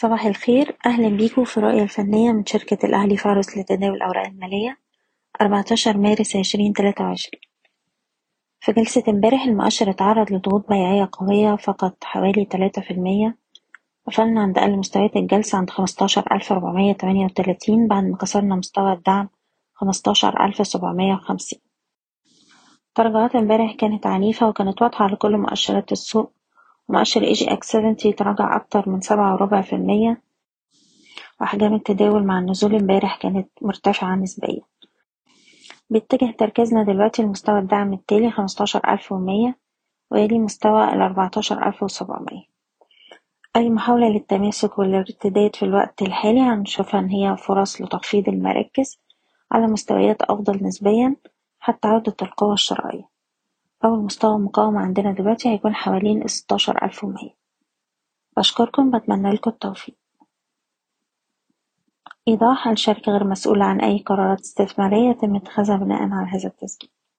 صباح الخير. أهلا بيكم في الرؤية الفنية من شركة الأهلي فارس لتداول الأوراق المالية 14 مارس 2023 في جلسة امبارح المؤشر اتعرض لضغوط بيعية قوية فقط حوالي 3% قفلنا عند أقل مستويات الجلسة عند 15438 بعد ما كسرنا مستوى الدعم 15750 تراجعات امبارح كانت عنيفة وكانت واضحة على كل مؤشرات السوق مؤشر EGX 70 تراجع أكتر من سبعة وربع في المية. وأحجام التداول مع النزول امبارح كانت مرتفعة نسبيا. بيتجه تركيزنا دلوقتي لمستوى الدعم التالي خمستاشر ألف ومية ويلي مستوى الأربعتاشر ألف وسبعمية. أي محاولة للتماسك والارتداد في الوقت الحالي؟ هنشوفها إن هي فرص لتخفيض المراكز على مستويات أفضل نسبيا حتى عودة القوة الشرائية. أول مستوى مقاومة عندنا دلوقتي هيكون حوالين الستاشر ألف ومية. بشكركم بتمنى لكم التوفيق. إيضاح: الشركة غير مسؤولة عن أي قرارات استثمارية يتم اتخاذها بناءً على هذا التسجيل.